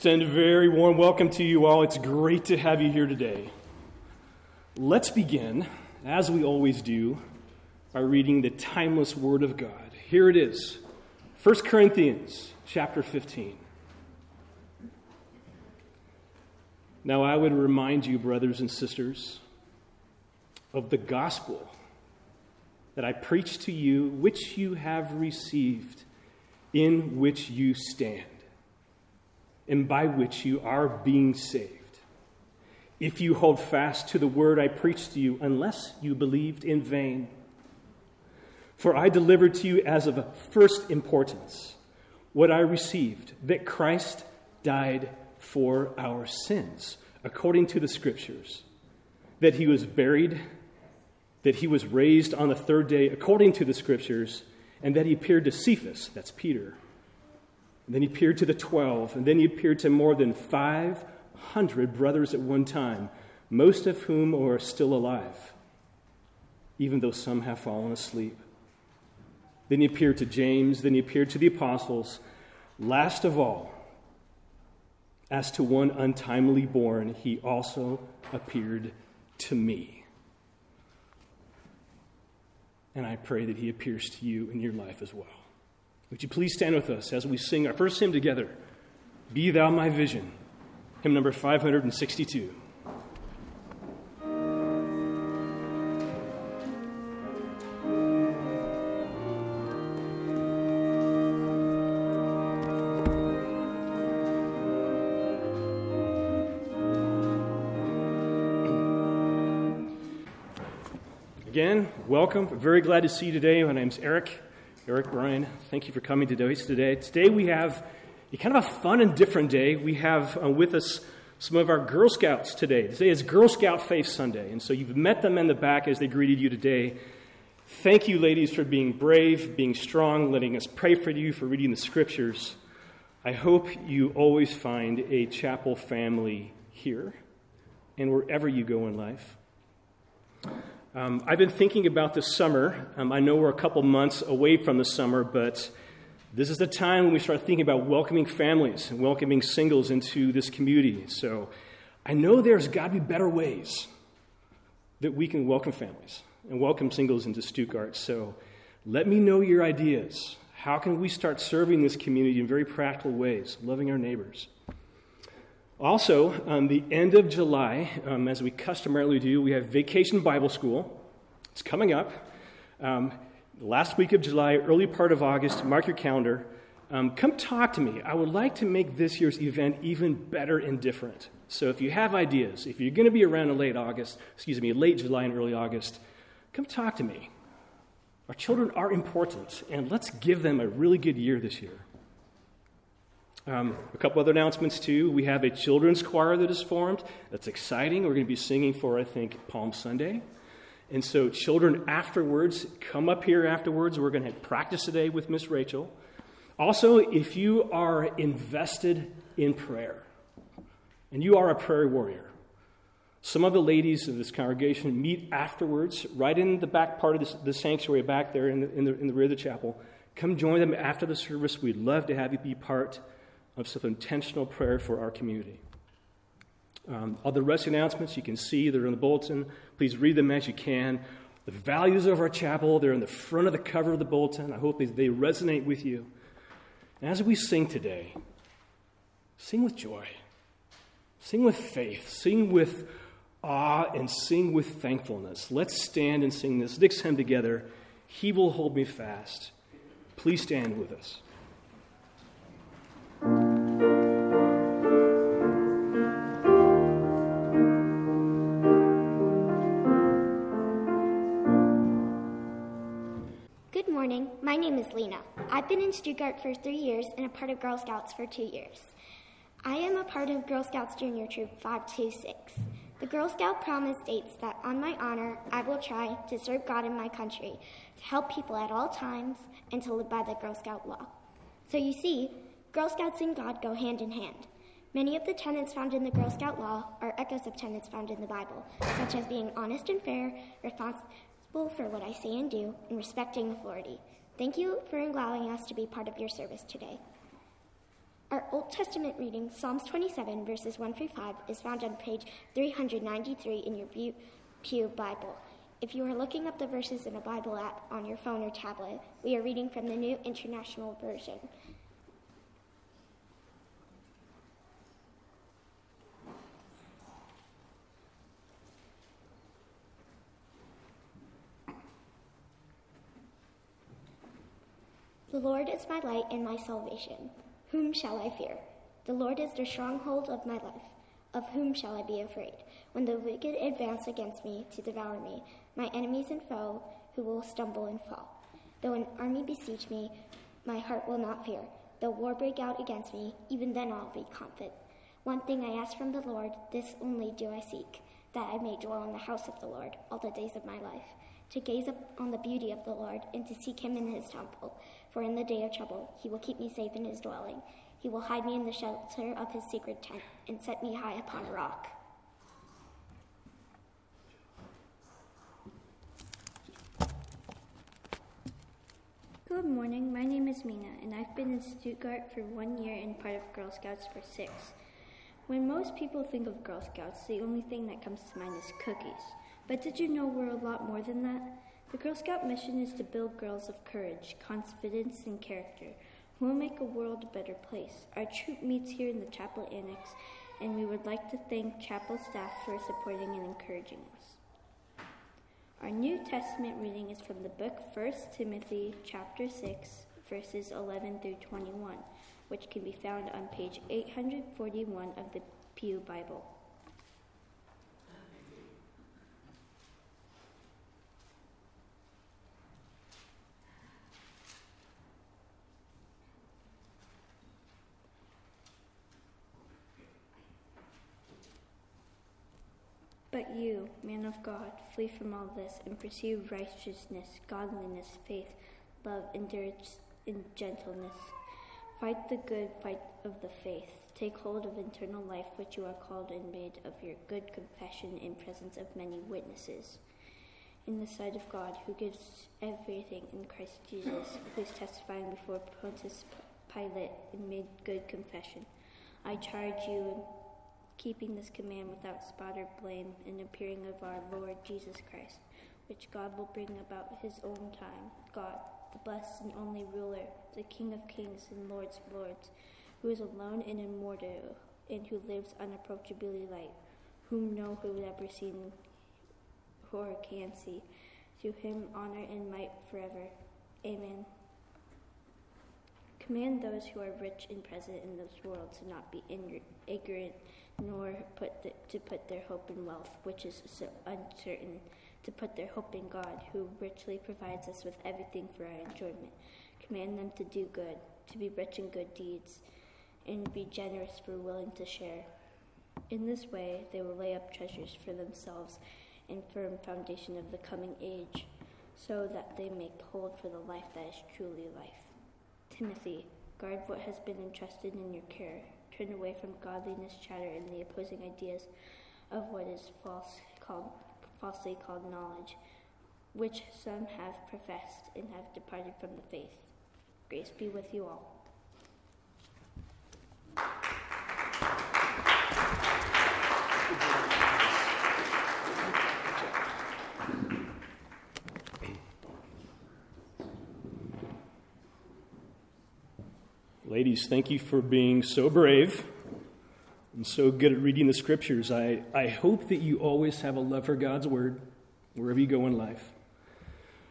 extend a very warm welcome to you all. It's great to have you here today. Let's begin, as we always do, by reading the timeless Word of God. Here it is 1 Corinthians chapter 15. Now, I would remind you, brothers and sisters, of the gospel that I preached to you, which you have received, in which you stand and by which you are being saved. If you hold fast to the word I preached to you, unless you believed in vain. For I delivered to you as of first importance what I received that Christ died for our sins, according to the Scriptures, that he was buried, that he was raised on the third day, according to the Scriptures, and that he appeared to Cephas, that's Peter and then he appeared to the 12, and then he appeared to more than 500 brothers at one time, most of whom are still alive, even though some have fallen asleep. Then he appeared to James, then he appeared to the apostles. Last of all, as to one untimely born, he also appeared to me. And I pray that he appears to you in your life as well. Would you please stand with us as we sing our first hymn together? Be Thou My Vision, hymn number 562. Again, welcome. Very glad to see you today. My name's Eric. Eric Bryan, thank you for coming today. Today, today we have a kind of a fun and different day. We have uh, with us some of our Girl Scouts today. Today is Girl Scout Faith Sunday, and so you've met them in the back as they greeted you today. Thank you, ladies, for being brave, being strong, letting us pray for you, for reading the scriptures. I hope you always find a chapel family here and wherever you go in life. Um, I've been thinking about this summer. Um, I know we're a couple months away from the summer, but this is the time when we start thinking about welcoming families and welcoming singles into this community. So I know there's got to be better ways that we can welcome families and welcome singles into Stuttgart. So let me know your ideas. How can we start serving this community in very practical ways, loving our neighbors? Also, on the end of July, um, as we customarily do, we have Vacation Bible School. It's coming up. Um, last week of July, early part of August, mark your calendar. Um, come talk to me. I would like to make this year's event even better and different. So if you have ideas, if you're going to be around in late August, excuse me, late July and early August, come talk to me. Our children are important, and let's give them a really good year this year. Um, a couple other announcements, too. We have a children's choir that is formed. That's exciting. We're going to be singing for, I think, Palm Sunday. And so, children afterwards, come up here afterwards. We're going to practice today with Miss Rachel. Also, if you are invested in prayer and you are a prayer warrior, some of the ladies of this congregation meet afterwards, right in the back part of this, the sanctuary, back there in the, in, the, in the rear of the chapel. Come join them after the service. We'd love to have you be part of some intentional prayer for our community. Um, all the rest announcements you can see, they're in the bulletin. Please read them as you can. The values of our chapel, they're in the front of the cover of the bulletin. I hope they, they resonate with you. And as we sing today, sing with joy, sing with faith, sing with awe, and sing with thankfulness. Let's stand and sing this next hymn together. He will hold me fast. Please stand with us. Name is Lena. I've been in Stuttgart for three years and a part of Girl Scouts for two years. I am a part of Girl Scouts Junior Troop 526. The Girl Scout promise states that on my honor, I will try to serve God in my country, to help people at all times, and to live by the Girl Scout law. So you see, Girl Scouts and God go hand in hand. Many of the tenets found in the Girl Scout law are echoes of tenets found in the Bible, such as being honest and fair, responsible for what I say and do, and respecting authority. Thank you for allowing us to be part of your service today. Our Old Testament reading, Psalms 27, verses 1 through 5, is found on page 393 in your Pew Bible. If you are looking up the verses in a Bible app on your phone or tablet, we are reading from the New International Version. The Lord is my light and my salvation. Whom shall I fear? The Lord is the stronghold of my life. Of whom shall I be afraid? When the wicked advance against me to devour me, my enemies and foe, who will stumble and fall. Though an army besiege me, my heart will not fear. Though war break out against me, even then I'll be confident. One thing I ask from the Lord, this only do I seek, that I may dwell in the house of the Lord all the days of my life, to gaze on the beauty of the Lord and to seek him in his temple. For in the day of trouble, he will keep me safe in his dwelling. He will hide me in the shelter of his sacred tent and set me high upon a rock. Good morning. My name is Mina, and I've been in Stuttgart for one year and part of Girl Scouts for six. When most people think of Girl Scouts, the only thing that comes to mind is cookies. But did you know we're a lot more than that? The Girl Scout mission is to build girls of courage, confidence, and character who will make a world a better place. Our troop meets here in the chapel annex, and we would like to thank chapel staff for supporting and encouraging us. Our New Testament reading is from the book 1 Timothy chapter 6 verses 11 through 21, which can be found on page 841 of the Pew Bible. But you, man of God, flee from all this and pursue righteousness, godliness, faith, love, endurance, and gentleness. Fight the good fight of the faith. Take hold of eternal life, which you are called and made of your good confession in presence of many witnesses. In the sight of God, who gives everything in Christ Jesus, who is testifying before Pontius Pilate and made good confession. I charge you keeping this command without spot or blame in the appearing of our Lord Jesus Christ, which God will bring about his own time. God, the blessed and only ruler, the King of kings and Lords of lords, who is alone and immortal, and who lives unapproachably light, whom no who has ever seen or can see. To him honor and might forever. Amen. Command those who are rich and present in this world to not be ignorant nor put the, to put their hope in wealth, which is so uncertain, to put their hope in God, who richly provides us with everything for our enjoyment. Command them to do good, to be rich in good deeds, and be generous for willing to share. In this way, they will lay up treasures for themselves and firm foundation of the coming age, so that they may hold for the life that is truly life. Timothy, guard what has been entrusted in your care away from godliness chatter and the opposing ideas of what is false called, falsely called knowledge, which some have professed and have departed from the faith. Grace be with you all. Ladies, thank you for being so brave and so good at reading the scriptures. I, I hope that you always have a love for God's word wherever you go in life.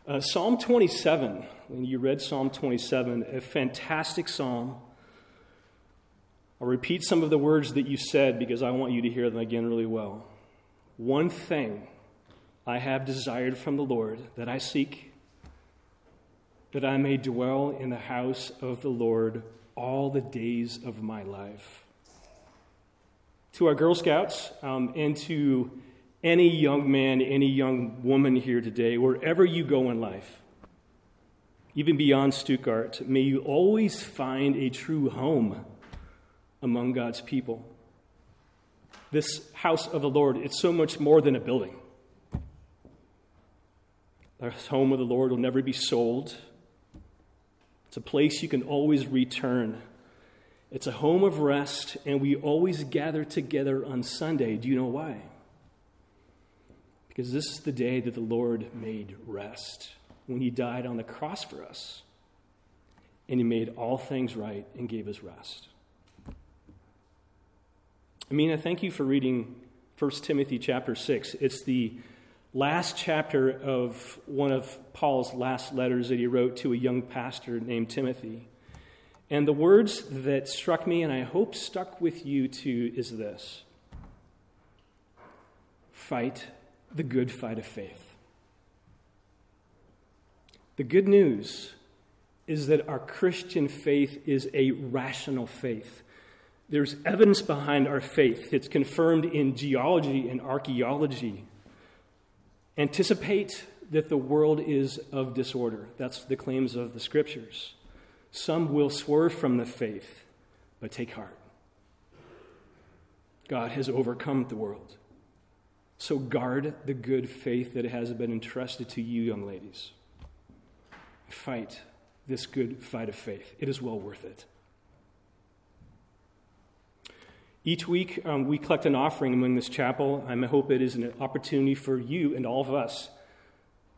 Uh, psalm 27, when you read Psalm 27, a fantastic psalm. I'll repeat some of the words that you said because I want you to hear them again really well. One thing I have desired from the Lord that I seek, that I may dwell in the house of the Lord all the days of my life. To our Girl Scouts um, and to any young man, any young woman here today, wherever you go in life, even beyond Stuttgart, may you always find a true home among God's people. This house of the Lord, it's so much more than a building. The home of the Lord will never be sold. It's a place you can always return. It's a home of rest, and we always gather together on Sunday. Do you know why? Because this is the day that the Lord made rest, when He died on the cross for us, and He made all things right and gave us rest. Amina, thank you for reading 1 Timothy chapter 6. It's the last chapter of one of Paul's last letters that he wrote to a young pastor named Timothy. And the words that struck me, and I hope stuck with you too, is this Fight the good fight of faith. The good news is that our Christian faith is a rational faith. There's evidence behind our faith. It's confirmed in geology and archaeology. Anticipate that the world is of disorder. That's the claims of the scriptures. Some will swerve from the faith, but take heart. God has overcome the world. So guard the good faith that has been entrusted to you, young ladies. Fight this good fight of faith. It is well worth it. Each week, um, we collect an offering among this chapel. I hope it is an opportunity for you and all of us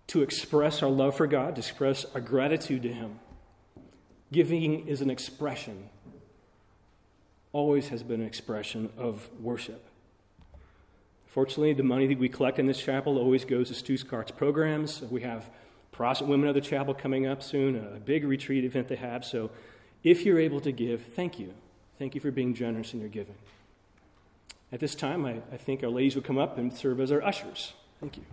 to express our love for God, to express our gratitude to Him. Giving is an expression, always has been an expression of worship. Fortunately, the money that we collect in this chapel always goes to Stuttgart's programs. We have Protestant Women of the Chapel coming up soon, a big retreat event they have. So if you're able to give, thank you. Thank you for being generous in your giving. At this time, I, I think our ladies will come up and serve as our ushers. Thank you.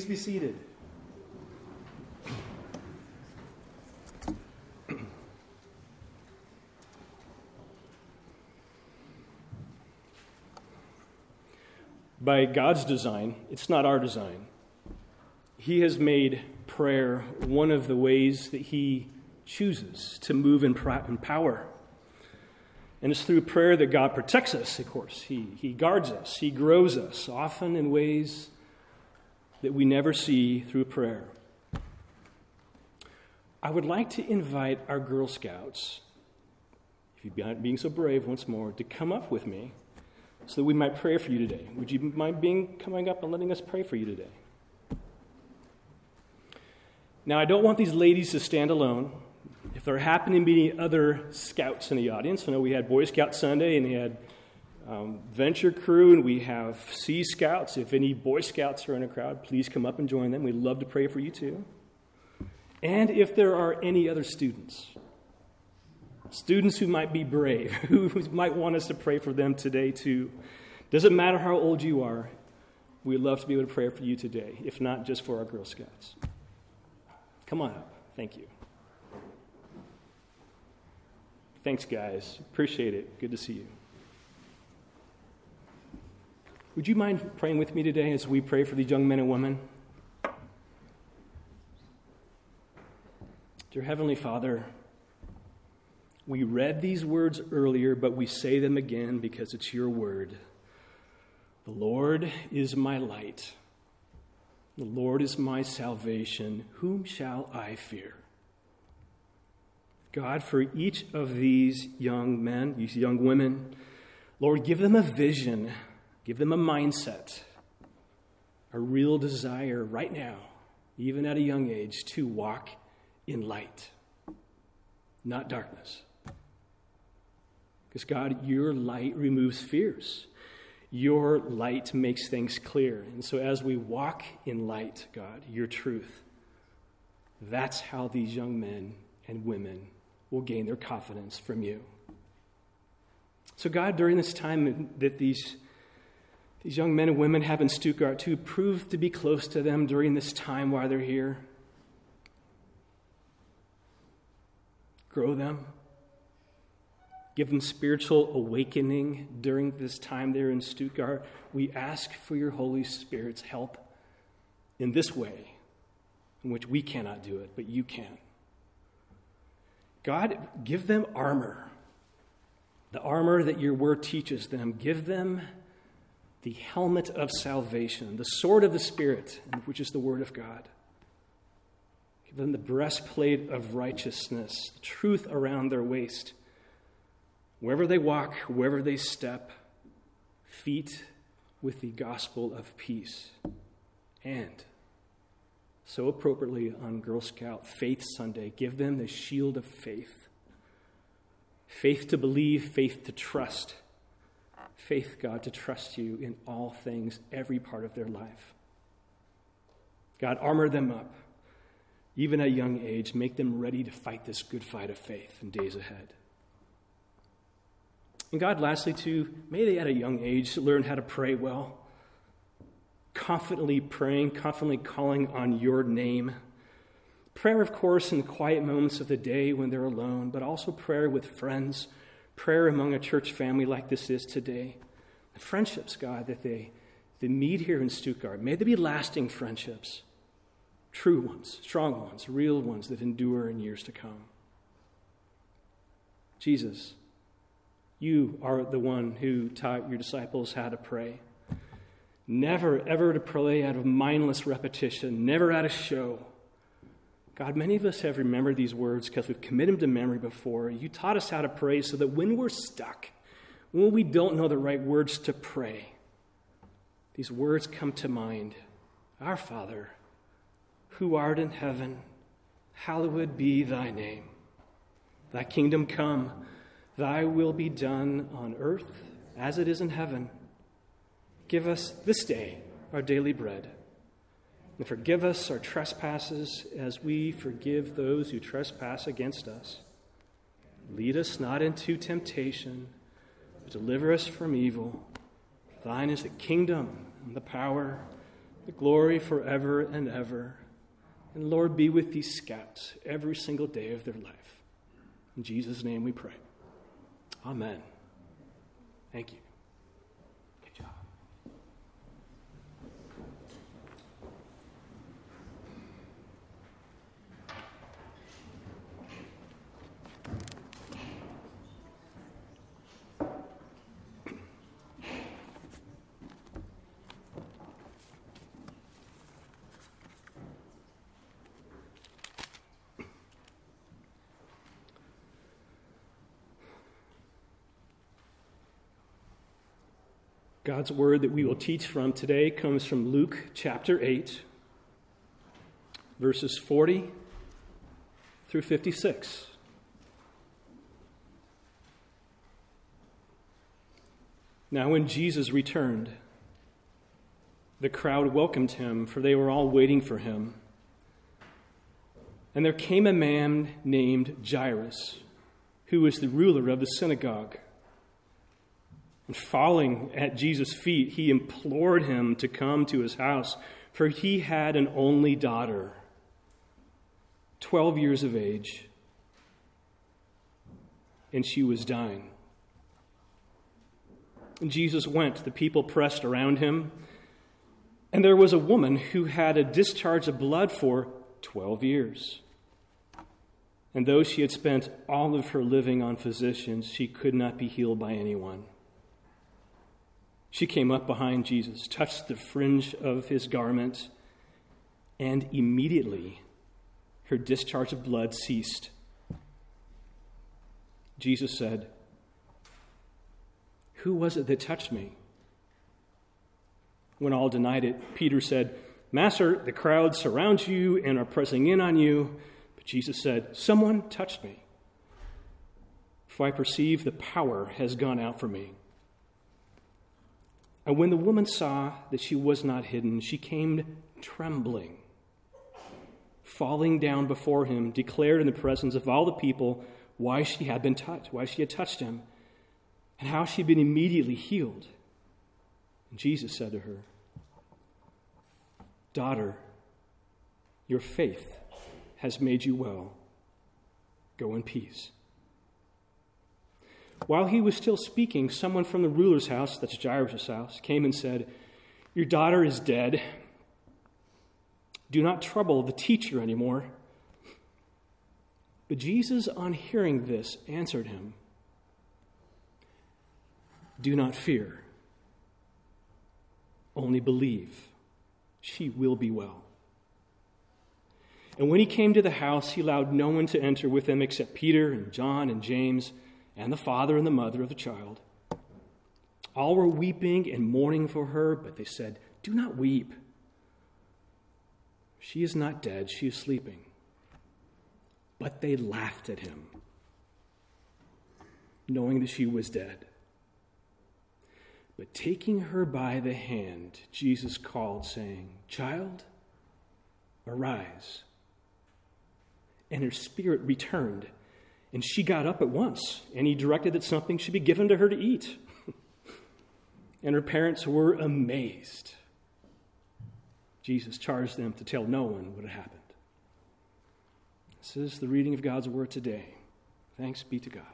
Please be seated. By God's design, it's not our design. He has made prayer one of the ways that He chooses to move in power. And it's through prayer that God protects us, of course. He, he guards us, He grows us, often in ways that we never see through prayer. I would like to invite our Girl Scouts, if you're being so brave once more, to come up with me so that we might pray for you today. Would you mind being coming up and letting us pray for you today? Now, I don't want these ladies to stand alone. If there happen to be any other scouts in the audience, I know we had Boy Scout Sunday and we had um, Venture Crew and we have Sea Scouts. If any Boy Scouts are in a crowd, please come up and join them. We'd love to pray for you too. And if there are any other students, students who might be brave, who might want us to pray for them today too, doesn't matter how old you are, we'd love to be able to pray for you today, if not just for our Girl Scouts. Come on up. Thank you. Thanks, guys. Appreciate it. Good to see you. Would you mind praying with me today as we pray for these young men and women? Dear Heavenly Father, we read these words earlier, but we say them again because it's your word. The Lord is my light. The Lord is my salvation. Whom shall I fear? God, for each of these young men, these young women, Lord, give them a vision, give them a mindset, a real desire right now, even at a young age, to walk in light, not darkness. Because, God, your light removes fears. Your light makes things clear. And so, as we walk in light, God, your truth, that's how these young men and women will gain their confidence from you. So, God, during this time that these, these young men and women have in Stuttgart, to prove to be close to them during this time while they're here, grow them, give them spiritual awakening during this time there in Stuttgart. We ask for your Holy Spirit's help in this way, in which we cannot do it, but you can. God, give them armor, the armor that your word teaches them. Give them the helmet of salvation, the sword of the Spirit, which is the word of God. Give them the breastplate of righteousness, the truth around their waist. Wherever they walk, wherever they step, feet with the gospel of peace. And so appropriately on Girl Scout Faith Sunday, give them the shield of faith faith to believe, faith to trust, faith, God, to trust you in all things, every part of their life. God, armor them up even at a young age, make them ready to fight this good fight of faith in days ahead. And God, lastly, too, may they at a young age learn how to pray well, confidently praying, confidently calling on your name. Prayer, of course, in the quiet moments of the day when they're alone, but also prayer with friends, prayer among a church family like this is today. The friendships, God, that they, they meet here in Stuttgart, may they be lasting friendships true ones, strong ones, real ones that endure in years to come. Jesus, you are the one who taught your disciples how to pray. Never, ever to pray out of mindless repetition, never out of show. God, many of us have remembered these words because we've committed them to memory before. You taught us how to pray so that when we're stuck, when we don't know the right words to pray, these words come to mind Our Father who art in heaven, hallowed be thy name. Thy kingdom come, thy will be done on earth as it is in heaven. Give us this day our daily bread. And forgive us our trespasses as we forgive those who trespass against us. Lead us not into temptation, but deliver us from evil. Thine is the kingdom and the power, the glory forever and ever. And Lord, be with these scouts every single day of their life. In Jesus' name we pray. Amen. Thank you. God's word that we will teach from today comes from Luke chapter 8, verses 40 through 56. Now, when Jesus returned, the crowd welcomed him, for they were all waiting for him. And there came a man named Jairus, who was the ruler of the synagogue. And falling at Jesus' feet, he implored him to come to his house, for he had an only daughter, 12 years of age, and she was dying. And Jesus went. The people pressed around him. And there was a woman who had a discharge of blood for 12 years. And though she had spent all of her living on physicians, she could not be healed by anyone. She came up behind Jesus, touched the fringe of his garment, and immediately her discharge of blood ceased. Jesus said, Who was it that touched me? When all denied it, Peter said, Master, the crowd surrounds you and are pressing in on you. But Jesus said, Someone touched me, for I perceive the power has gone out from me. And when the woman saw that she was not hidden, she came trembling, falling down before him, declared in the presence of all the people why she had been touched, why she had touched him, and how she had been immediately healed. And Jesus said to her, Daughter, your faith has made you well. Go in peace. While he was still speaking, someone from the ruler's house, that's Jairus' house, came and said, Your daughter is dead. Do not trouble the teacher anymore. But Jesus, on hearing this, answered him, Do not fear, only believe she will be well. And when he came to the house, he allowed no one to enter with him except Peter and John and James and the father and the mother of the child. All were weeping and mourning for her, but they said, Do not weep. She is not dead, she is sleeping. But they laughed at him, knowing that she was dead. But taking her by the hand, Jesus called, saying, Child, arise. And her spirit returned, and she got up at once, and he directed that something should be given to her to eat. and her parents were amazed. Jesus charged them to tell no one what had happened. This is the reading of God's word today. Thanks be to God.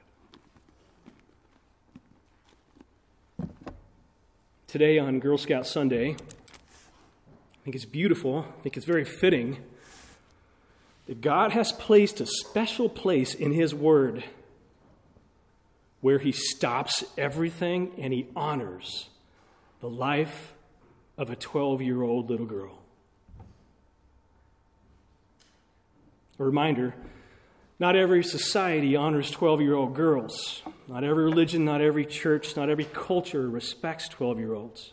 today on Girl Scout Sunday. I think it's beautiful. I think it's very fitting that God has placed a special place in His Word where He stops everything and He honors the life of a 12 year old little girl. A reminder not every society honors 12 year old girls. Not every religion, not every church, not every culture respects 12 year olds.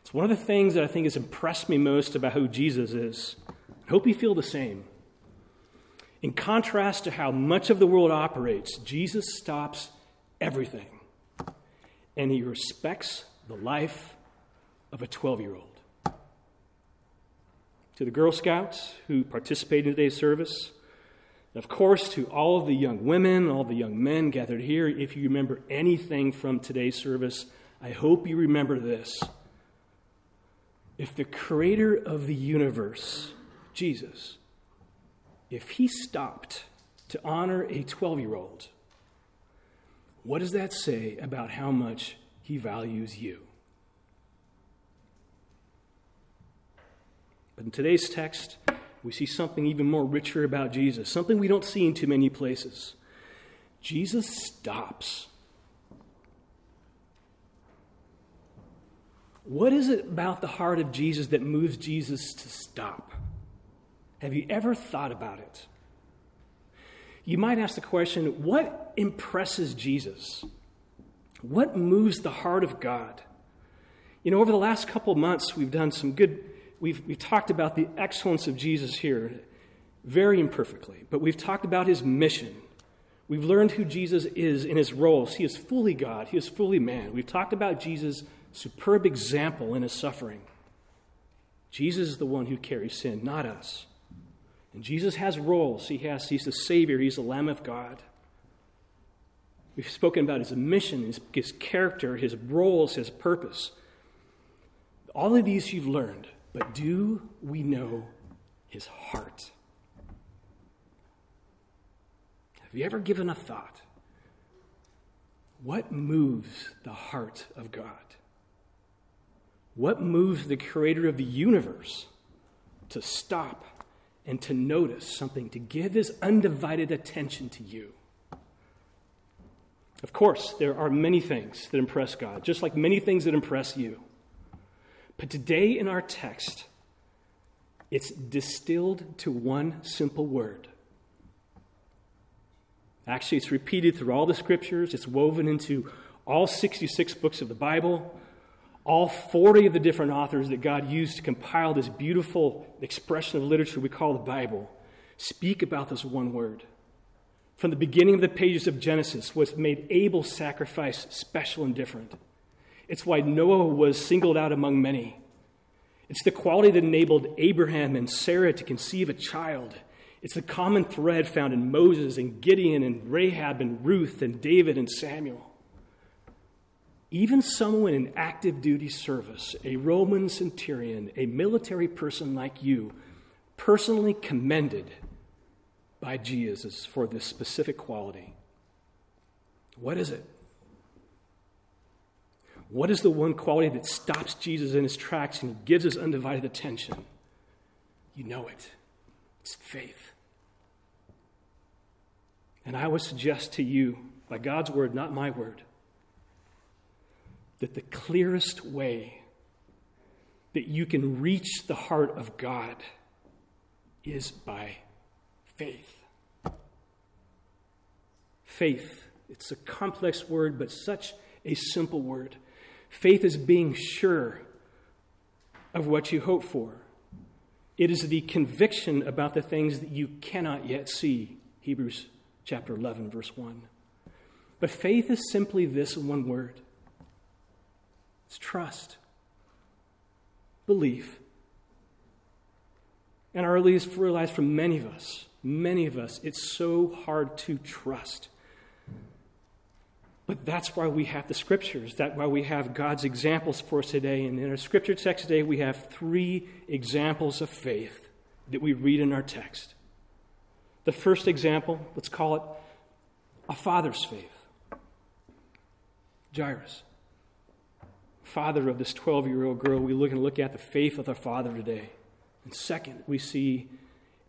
It's one of the things that I think has impressed me most about who Jesus is. I hope you feel the same. In contrast to how much of the world operates, Jesus stops everything and he respects the life of a 12 year old. To the Girl Scouts who participate in today's service, and of course, to all of the young women, all the young men gathered here, if you remember anything from today's service, I hope you remember this. If the creator of the universe, Jesus, if he stopped to honor a 12 year old, what does that say about how much he values you? But in today's text, we see something even more richer about Jesus, something we don't see in too many places. Jesus stops. What is it about the heart of Jesus that moves Jesus to stop? Have you ever thought about it? You might ask the question what impresses Jesus? What moves the heart of God? You know, over the last couple months, we've done some good, we've, we've talked about the excellence of Jesus here, very imperfectly, but we've talked about his mission. We've learned who Jesus is in his roles. He is fully God, he is fully man. We've talked about Jesus' superb example in his suffering. Jesus is the one who carries sin, not us. And Jesus has roles. He has, he's the Savior, he's the Lamb of God. We've spoken about his mission, his, his character, his roles, his purpose. All of these you've learned, but do we know his heart? Have you ever given a thought? What moves the heart of God? What moves the creator of the universe to stop and to notice something, to give his undivided attention to you? Of course, there are many things that impress God, just like many things that impress you. But today in our text, it's distilled to one simple word. Actually, it's repeated through all the scriptures, it's woven into all 66 books of the Bible all 40 of the different authors that God used to compile this beautiful expression of literature we call the Bible speak about this one word. From the beginning of the pages of Genesis, what made Abel's sacrifice special and different. It's why Noah was singled out among many. It's the quality that enabled Abraham and Sarah to conceive a child. It's the common thread found in Moses and Gideon and Rahab and Ruth and David and Samuel. Even someone in active duty service, a Roman centurion, a military person like you, personally commended by Jesus for this specific quality. What is it? What is the one quality that stops Jesus in his tracks and gives us undivided attention? You know it. It's faith. And I would suggest to you, by God's word, not my word, that the clearest way that you can reach the heart of God is by faith. Faith. It's a complex word, but such a simple word. Faith is being sure of what you hope for. It is the conviction about the things that you cannot yet see. Hebrews chapter 11, verse 1. But faith is simply this one word it's trust, belief. And our I realize for many of us, many of us, it's so hard to trust. But that's why we have the scriptures. That's why we have God's examples for us today. And in our scripture text today, we have three examples of faith that we read in our text. The first example, let's call it a father's faith. Jairus father of this 12 year old girl, we look and look at the faith of the father today. And second, we see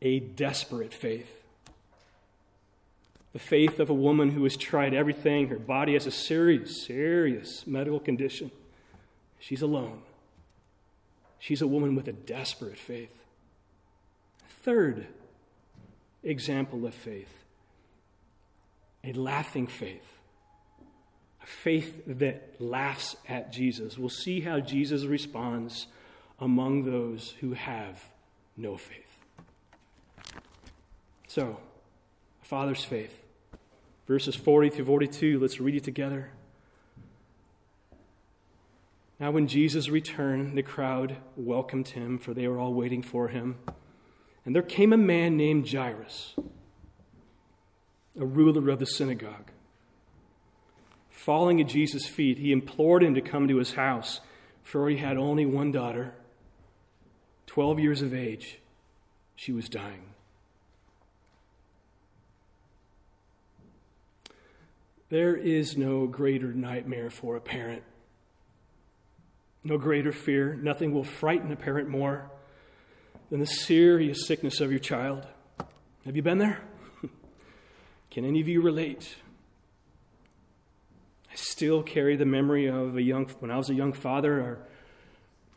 a desperate faith. The faith of a woman who has tried everything. Her body has a serious, serious medical condition. She's alone. She's a woman with a desperate faith. Third example of faith a laughing faith faith that laughs at Jesus. We'll see how Jesus responds among those who have no faith. So, Father's faith. Verses 40 through 42, let's read it together. Now, when Jesus returned, the crowd welcomed him, for they were all waiting for him. And there came a man named Jairus, a ruler of the synagogue. Falling at Jesus' feet, he implored him to come to his house, for he had only one daughter, 12 years of age. She was dying. There is no greater nightmare for a parent, no greater fear. Nothing will frighten a parent more than the serious sickness of your child. Have you been there? Can any of you relate? I still carry the memory of a young, when I was a young father, our,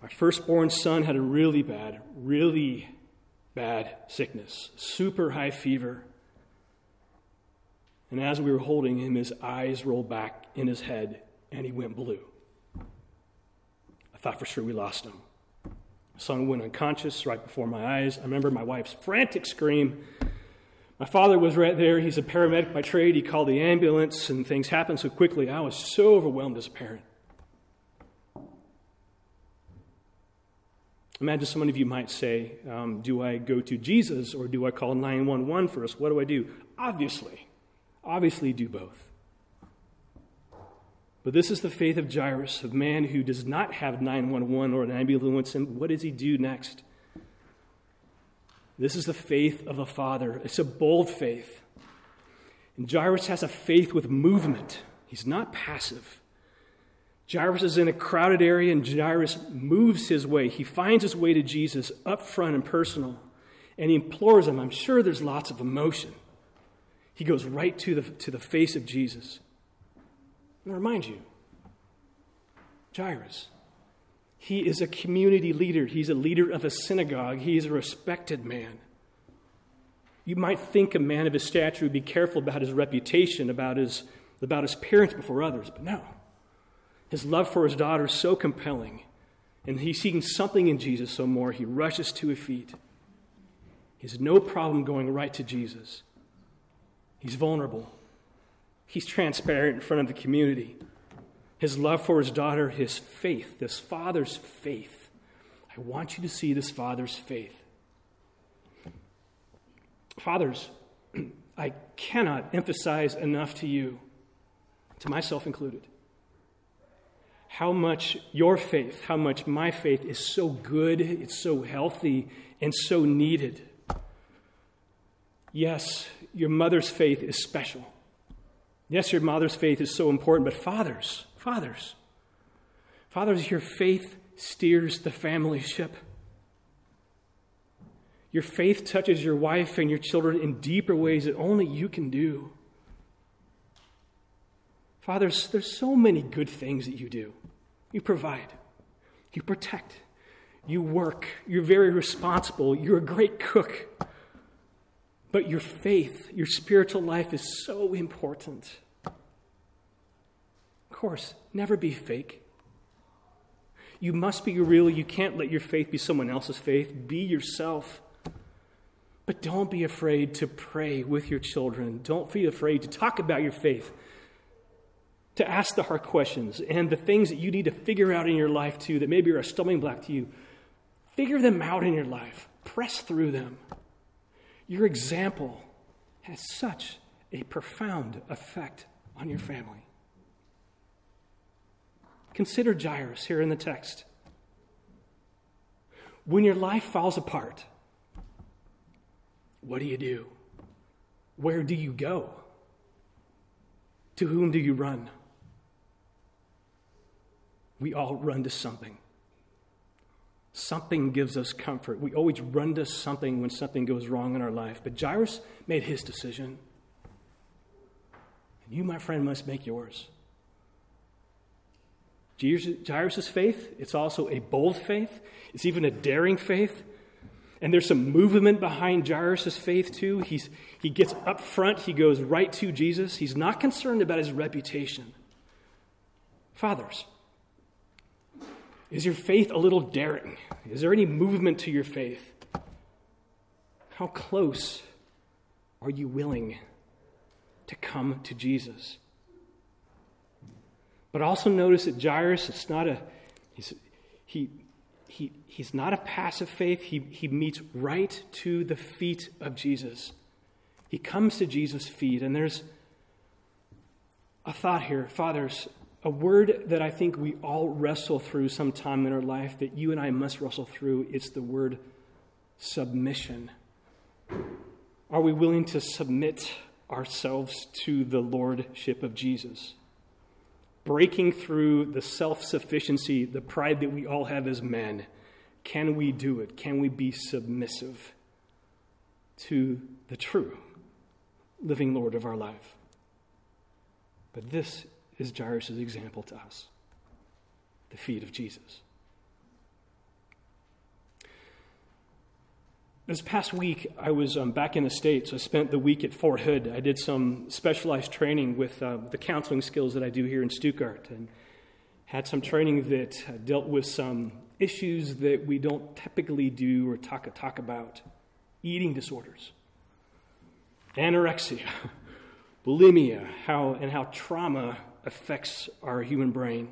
our firstborn son had a really bad, really bad sickness, super high fever. And as we were holding him, his eyes rolled back in his head and he went blue. I thought for sure we lost him. Son went unconscious right before my eyes. I remember my wife's frantic scream. My father was right there. He's a paramedic by trade. He called the ambulance, and things happened so quickly. I was so overwhelmed as a parent. Imagine some of you might say, um, Do I go to Jesus or do I call 911 first? What do I do? Obviously, obviously, do both. But this is the faith of Jairus, of man who does not have 911 or an ambulance. And what does he do next? This is the faith of a father. It's a bold faith. And Jairus has a faith with movement, he's not passive. Jairus is in a crowded area, and Jairus moves his way. He finds his way to Jesus up front and personal, and he implores him. I'm sure there's lots of emotion. He goes right to the, to the face of Jesus. And I remind you, Jairus, he is a community leader. He's a leader of a synagogue. He is a respected man. You might think a man of his stature would be careful about his reputation, about his, about his appearance before others, but no. His love for his daughter is so compelling, and he's seeking something in Jesus so more, he rushes to his feet. He has no problem going right to Jesus. He's vulnerable. He's transparent in front of the community. His love for his daughter, his faith, this father's faith. I want you to see this father's faith. Fathers, I cannot emphasize enough to you, to myself included, how much your faith, how much my faith is so good, it's so healthy, and so needed. Yes, your mother's faith is special. Yes, your mother's faith is so important, but fathers, fathers, fathers, your faith steers the family ship. Your faith touches your wife and your children in deeper ways that only you can do. Fathers, there's so many good things that you do. You provide, you protect, you work, you're very responsible, you're a great cook. But your faith, your spiritual life is so important. Of course, never be fake. You must be real. You can't let your faith be someone else's faith. Be yourself. But don't be afraid to pray with your children. Don't be afraid to talk about your faith, to ask the hard questions and the things that you need to figure out in your life too that maybe are a stumbling block to you. Figure them out in your life, press through them. Your example has such a profound effect on your family. Consider Jairus here in the text. When your life falls apart, what do you do? Where do you go? To whom do you run? We all run to something. Something gives us comfort. We always run to something when something goes wrong in our life. But Jairus made his decision. And you, my friend, must make yours. Jairus' faith, it's also a bold faith. It's even a daring faith. And there's some movement behind Jairus' faith, too. He's, he gets up front, he goes right to Jesus. He's not concerned about his reputation. Fathers, is your faith a little daring? Is there any movement to your faith? How close are you willing to come to Jesus? But also notice that Jairus, it's not a, he's, he, he, he's not a passive faith. He, he meets right to the feet of Jesus. He comes to Jesus' feet, and there's a thought here. Fathers, a word that I think we all wrestle through sometime in our life that you and I must wrestle through. It's the word submission. Are we willing to submit ourselves to the lordship of Jesus? Breaking through the self sufficiency, the pride that we all have as men. Can we do it? Can we be submissive to the true living Lord of our life? But this is Jairus' example to us the feet of Jesus. This past week, I was um, back in the States. I spent the week at Fort Hood. I did some specialized training with uh, the counseling skills that I do here in Stuttgart and had some training that dealt with some issues that we don't typically do or talk, talk about eating disorders, anorexia, bulimia, how, and how trauma affects our human brain.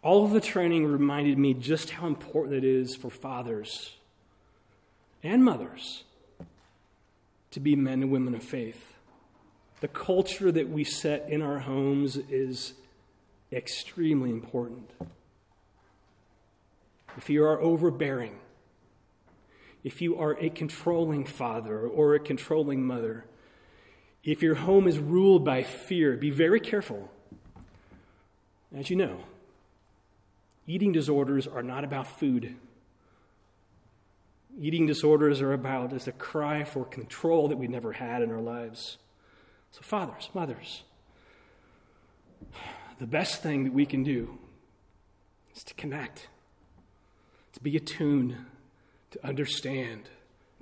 All of the training reminded me just how important it is for fathers and mothers to be men and women of faith. The culture that we set in our homes is extremely important. If you are overbearing, if you are a controlling father or a controlling mother, if your home is ruled by fear, be very careful. As you know, eating disorders are not about food. Eating disorders are about is a cry for control that we never had in our lives. So, fathers, mothers, the best thing that we can do is to connect, to be attuned, to understand,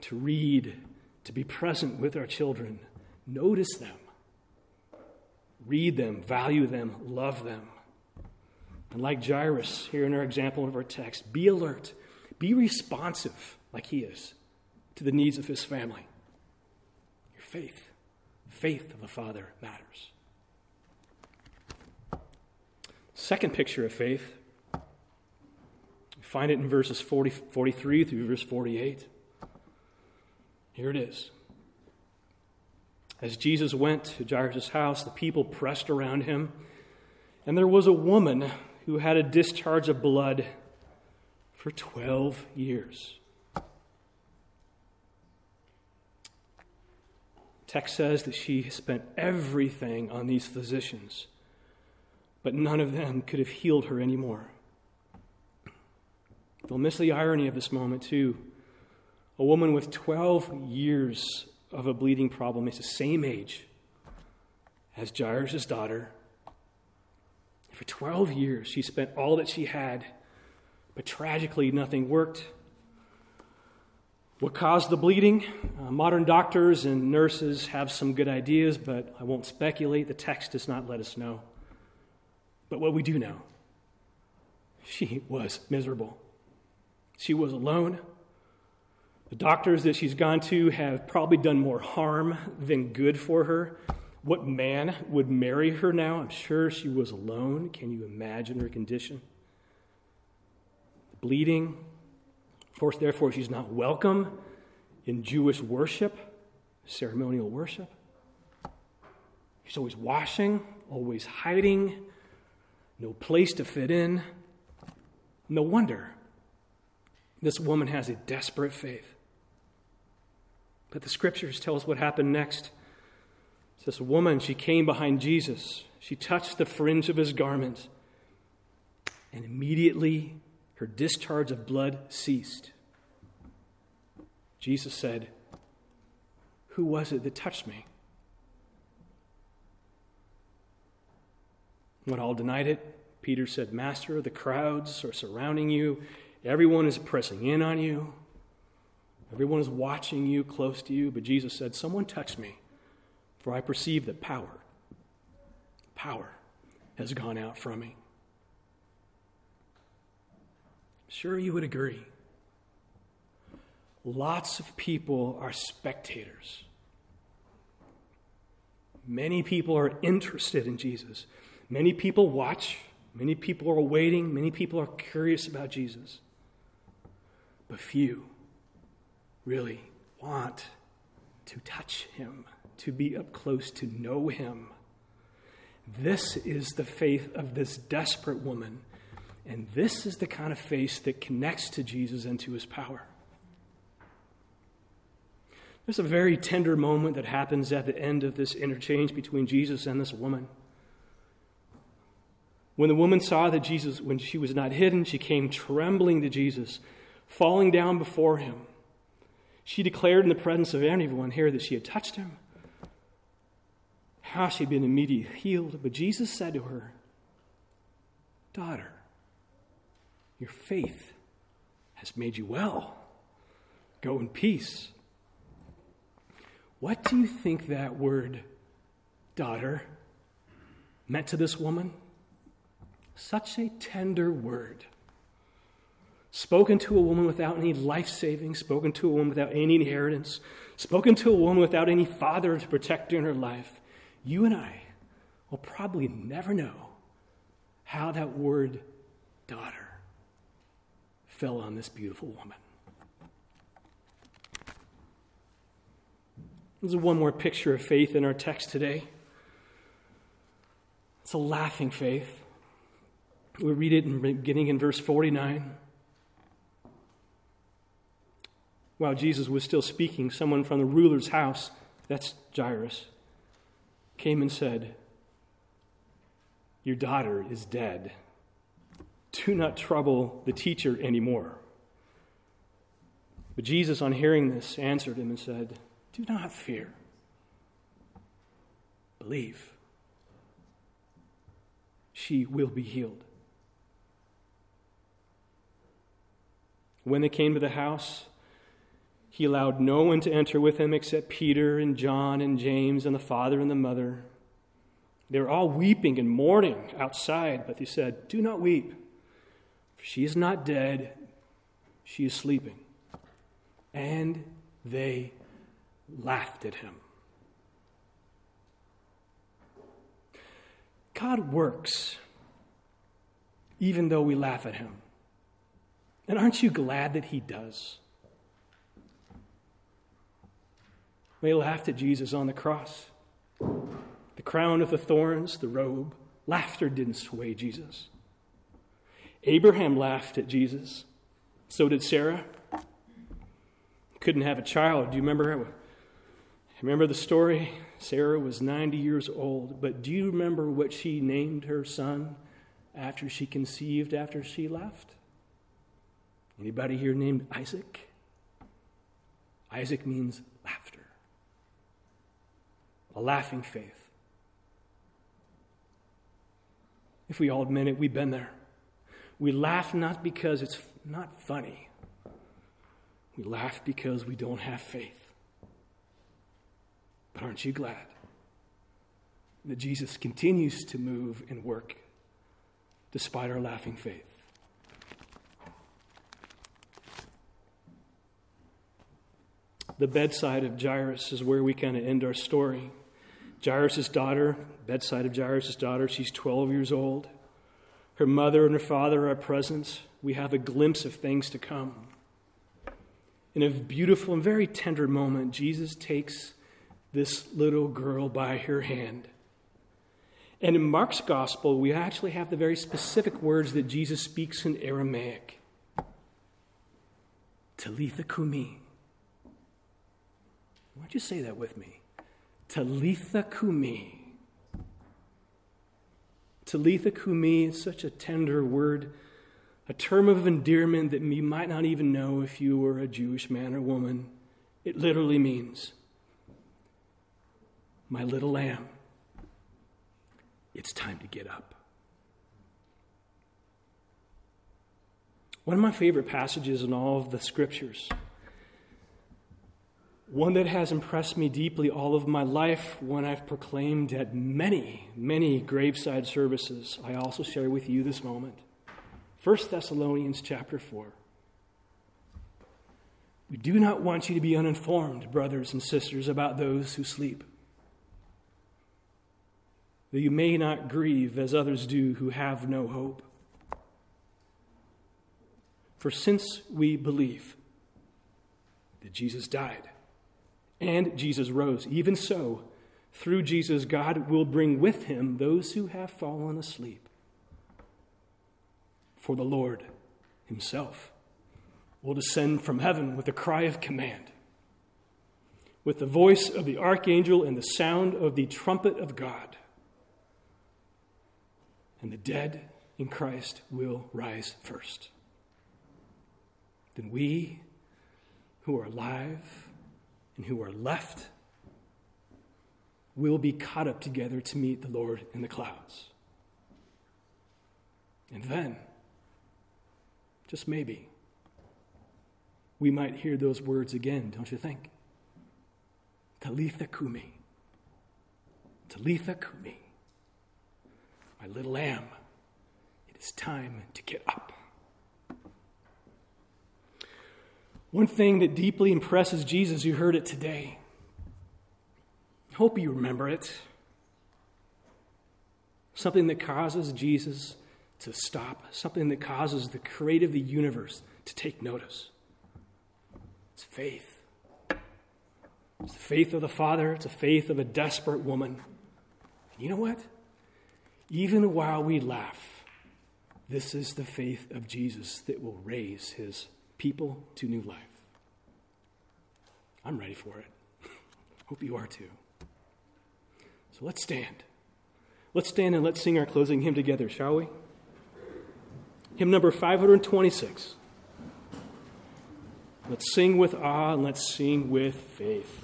to read, to be present with our children. Notice them, read them, value them, love them. And like Jairus, here in our example of our text, be alert, be responsive like he is to the needs of his family. Your faith, faith of the Father matters. Second picture of faith, you find it in verses 40, 43 through verse 48. Here it is. As Jesus went to Jairus' house, the people pressed around him, and there was a woman who had a discharge of blood for 12 years. Text says that she spent everything on these physicians but none of them could have healed her anymore. You'll miss the irony of this moment, too. A woman with 12 years of a bleeding problem is the same age as Jairus' daughter. For 12 years, she spent all that she had, but tragically, nothing worked. What caused the bleeding? Uh, modern doctors and nurses have some good ideas, but I won't speculate. The text does not let us know. But what we do know, she was miserable. She was alone. The doctors that she's gone to have probably done more harm than good for her. What man would marry her now? I'm sure she was alone. Can you imagine her condition? Bleeding. Of course, therefore, she's not welcome in Jewish worship, ceremonial worship. She's always washing, always hiding, no place to fit in. No wonder this woman has a desperate faith. But the scriptures tell us what happened next. This woman, she came behind Jesus. She touched the fringe of his garment, and immediately her discharge of blood ceased. Jesus said, Who was it that touched me? When all denied it, Peter said, Master, the crowds are surrounding you. Everyone is pressing in on you. Everyone is watching you, close to you. But Jesus said, Someone touched me, for I perceive that power, power has gone out from me. Sure, you would agree. Lots of people are spectators. Many people are interested in Jesus. Many people watch, many people are waiting, many people are curious about Jesus. But few really want to touch him, to be up close, to know him. This is the faith of this desperate woman. And this is the kind of faith that connects to Jesus and to his power. There's a very tender moment that happens at the end of this interchange between Jesus and this woman. When the woman saw that Jesus, when she was not hidden, she came trembling to Jesus, falling down before him. She declared in the presence of everyone here that she had touched him, how she had been immediately healed. But Jesus said to her, Daughter, your faith has made you well. Go in peace. What do you think that word, daughter, meant to this woman? Such a tender word. Spoken to a woman without any life saving, spoken to a woman without any inheritance, spoken to a woman without any father to protect her in her life. You and I will probably never know how that word, daughter, fell on this beautiful woman. There's one more picture of faith in our text today. It's a laughing faith. We read it in beginning in verse 49. While Jesus was still speaking, someone from the ruler's house, that's Jairus, came and said, Your daughter is dead. Do not trouble the teacher anymore. But Jesus, on hearing this, answered him and said, Do not fear. Believe. She will be healed. When they came to the house, he allowed no one to enter with him except Peter and John and James and the father and the mother. They were all weeping and mourning outside, but he said, Do not weep, for she is not dead, she is sleeping. And they laughed at him. God works even though we laugh at him. And aren't you glad that he does? They laughed at Jesus on the cross. The crown of the thorns, the robe, laughter didn't sway Jesus. Abraham laughed at Jesus. So did Sarah. Couldn't have a child. Do you remember? Remember the story? Sarah was 90 years old, but do you remember what she named her son after she conceived after she left? Anybody here named Isaac? Isaac means laughter. A laughing faith. If we all admit it, we've been there. We laugh not because it's not funny. We laugh because we don't have faith. But aren't you glad that Jesus continues to move and work despite our laughing faith? The bedside of Jairus is where we kind of end our story. Jairus' daughter, bedside of Jairus' daughter, she's 12 years old. Her mother and her father are present. We have a glimpse of things to come. In a beautiful and very tender moment, Jesus takes this little girl by her hand. And in Mark's gospel, we actually have the very specific words that Jesus speaks in Aramaic Talitha Kumi why don't you say that with me? Talitha Kumi. Talitha Kumi is such a tender word, a term of endearment that you might not even know if you were a Jewish man or woman. It literally means, My little lamb, it's time to get up. One of my favorite passages in all of the scriptures one that has impressed me deeply all of my life, one I've proclaimed at many, many graveside services. I also share with you this moment. 1 Thessalonians chapter 4. We do not want you to be uninformed, brothers and sisters, about those who sleep. That you may not grieve as others do who have no hope. For since we believe that Jesus died, and Jesus rose. Even so, through Jesus, God will bring with him those who have fallen asleep. For the Lord himself will descend from heaven with a cry of command, with the voice of the archangel and the sound of the trumpet of God. And the dead in Christ will rise first. Then we who are alive, and who are left will be caught up together to meet the Lord in the clouds. And then, just maybe, we might hear those words again, don't you think? Talitha Kumi. Talitha Kumi. My little lamb, It is time to get up. One thing that deeply impresses Jesus, you heard it today. I hope you remember it. Something that causes Jesus to stop, something that causes the creator of the universe to take notice. It's faith. It's the faith of the Father, it's the faith of a desperate woman. And you know what? Even while we laugh, this is the faith of Jesus that will raise his people to new life. I'm ready for it. Hope you are too. So let's stand. Let's stand and let's sing our closing hymn together, shall we? Hymn number 526. Let's sing with awe and let's sing with faith.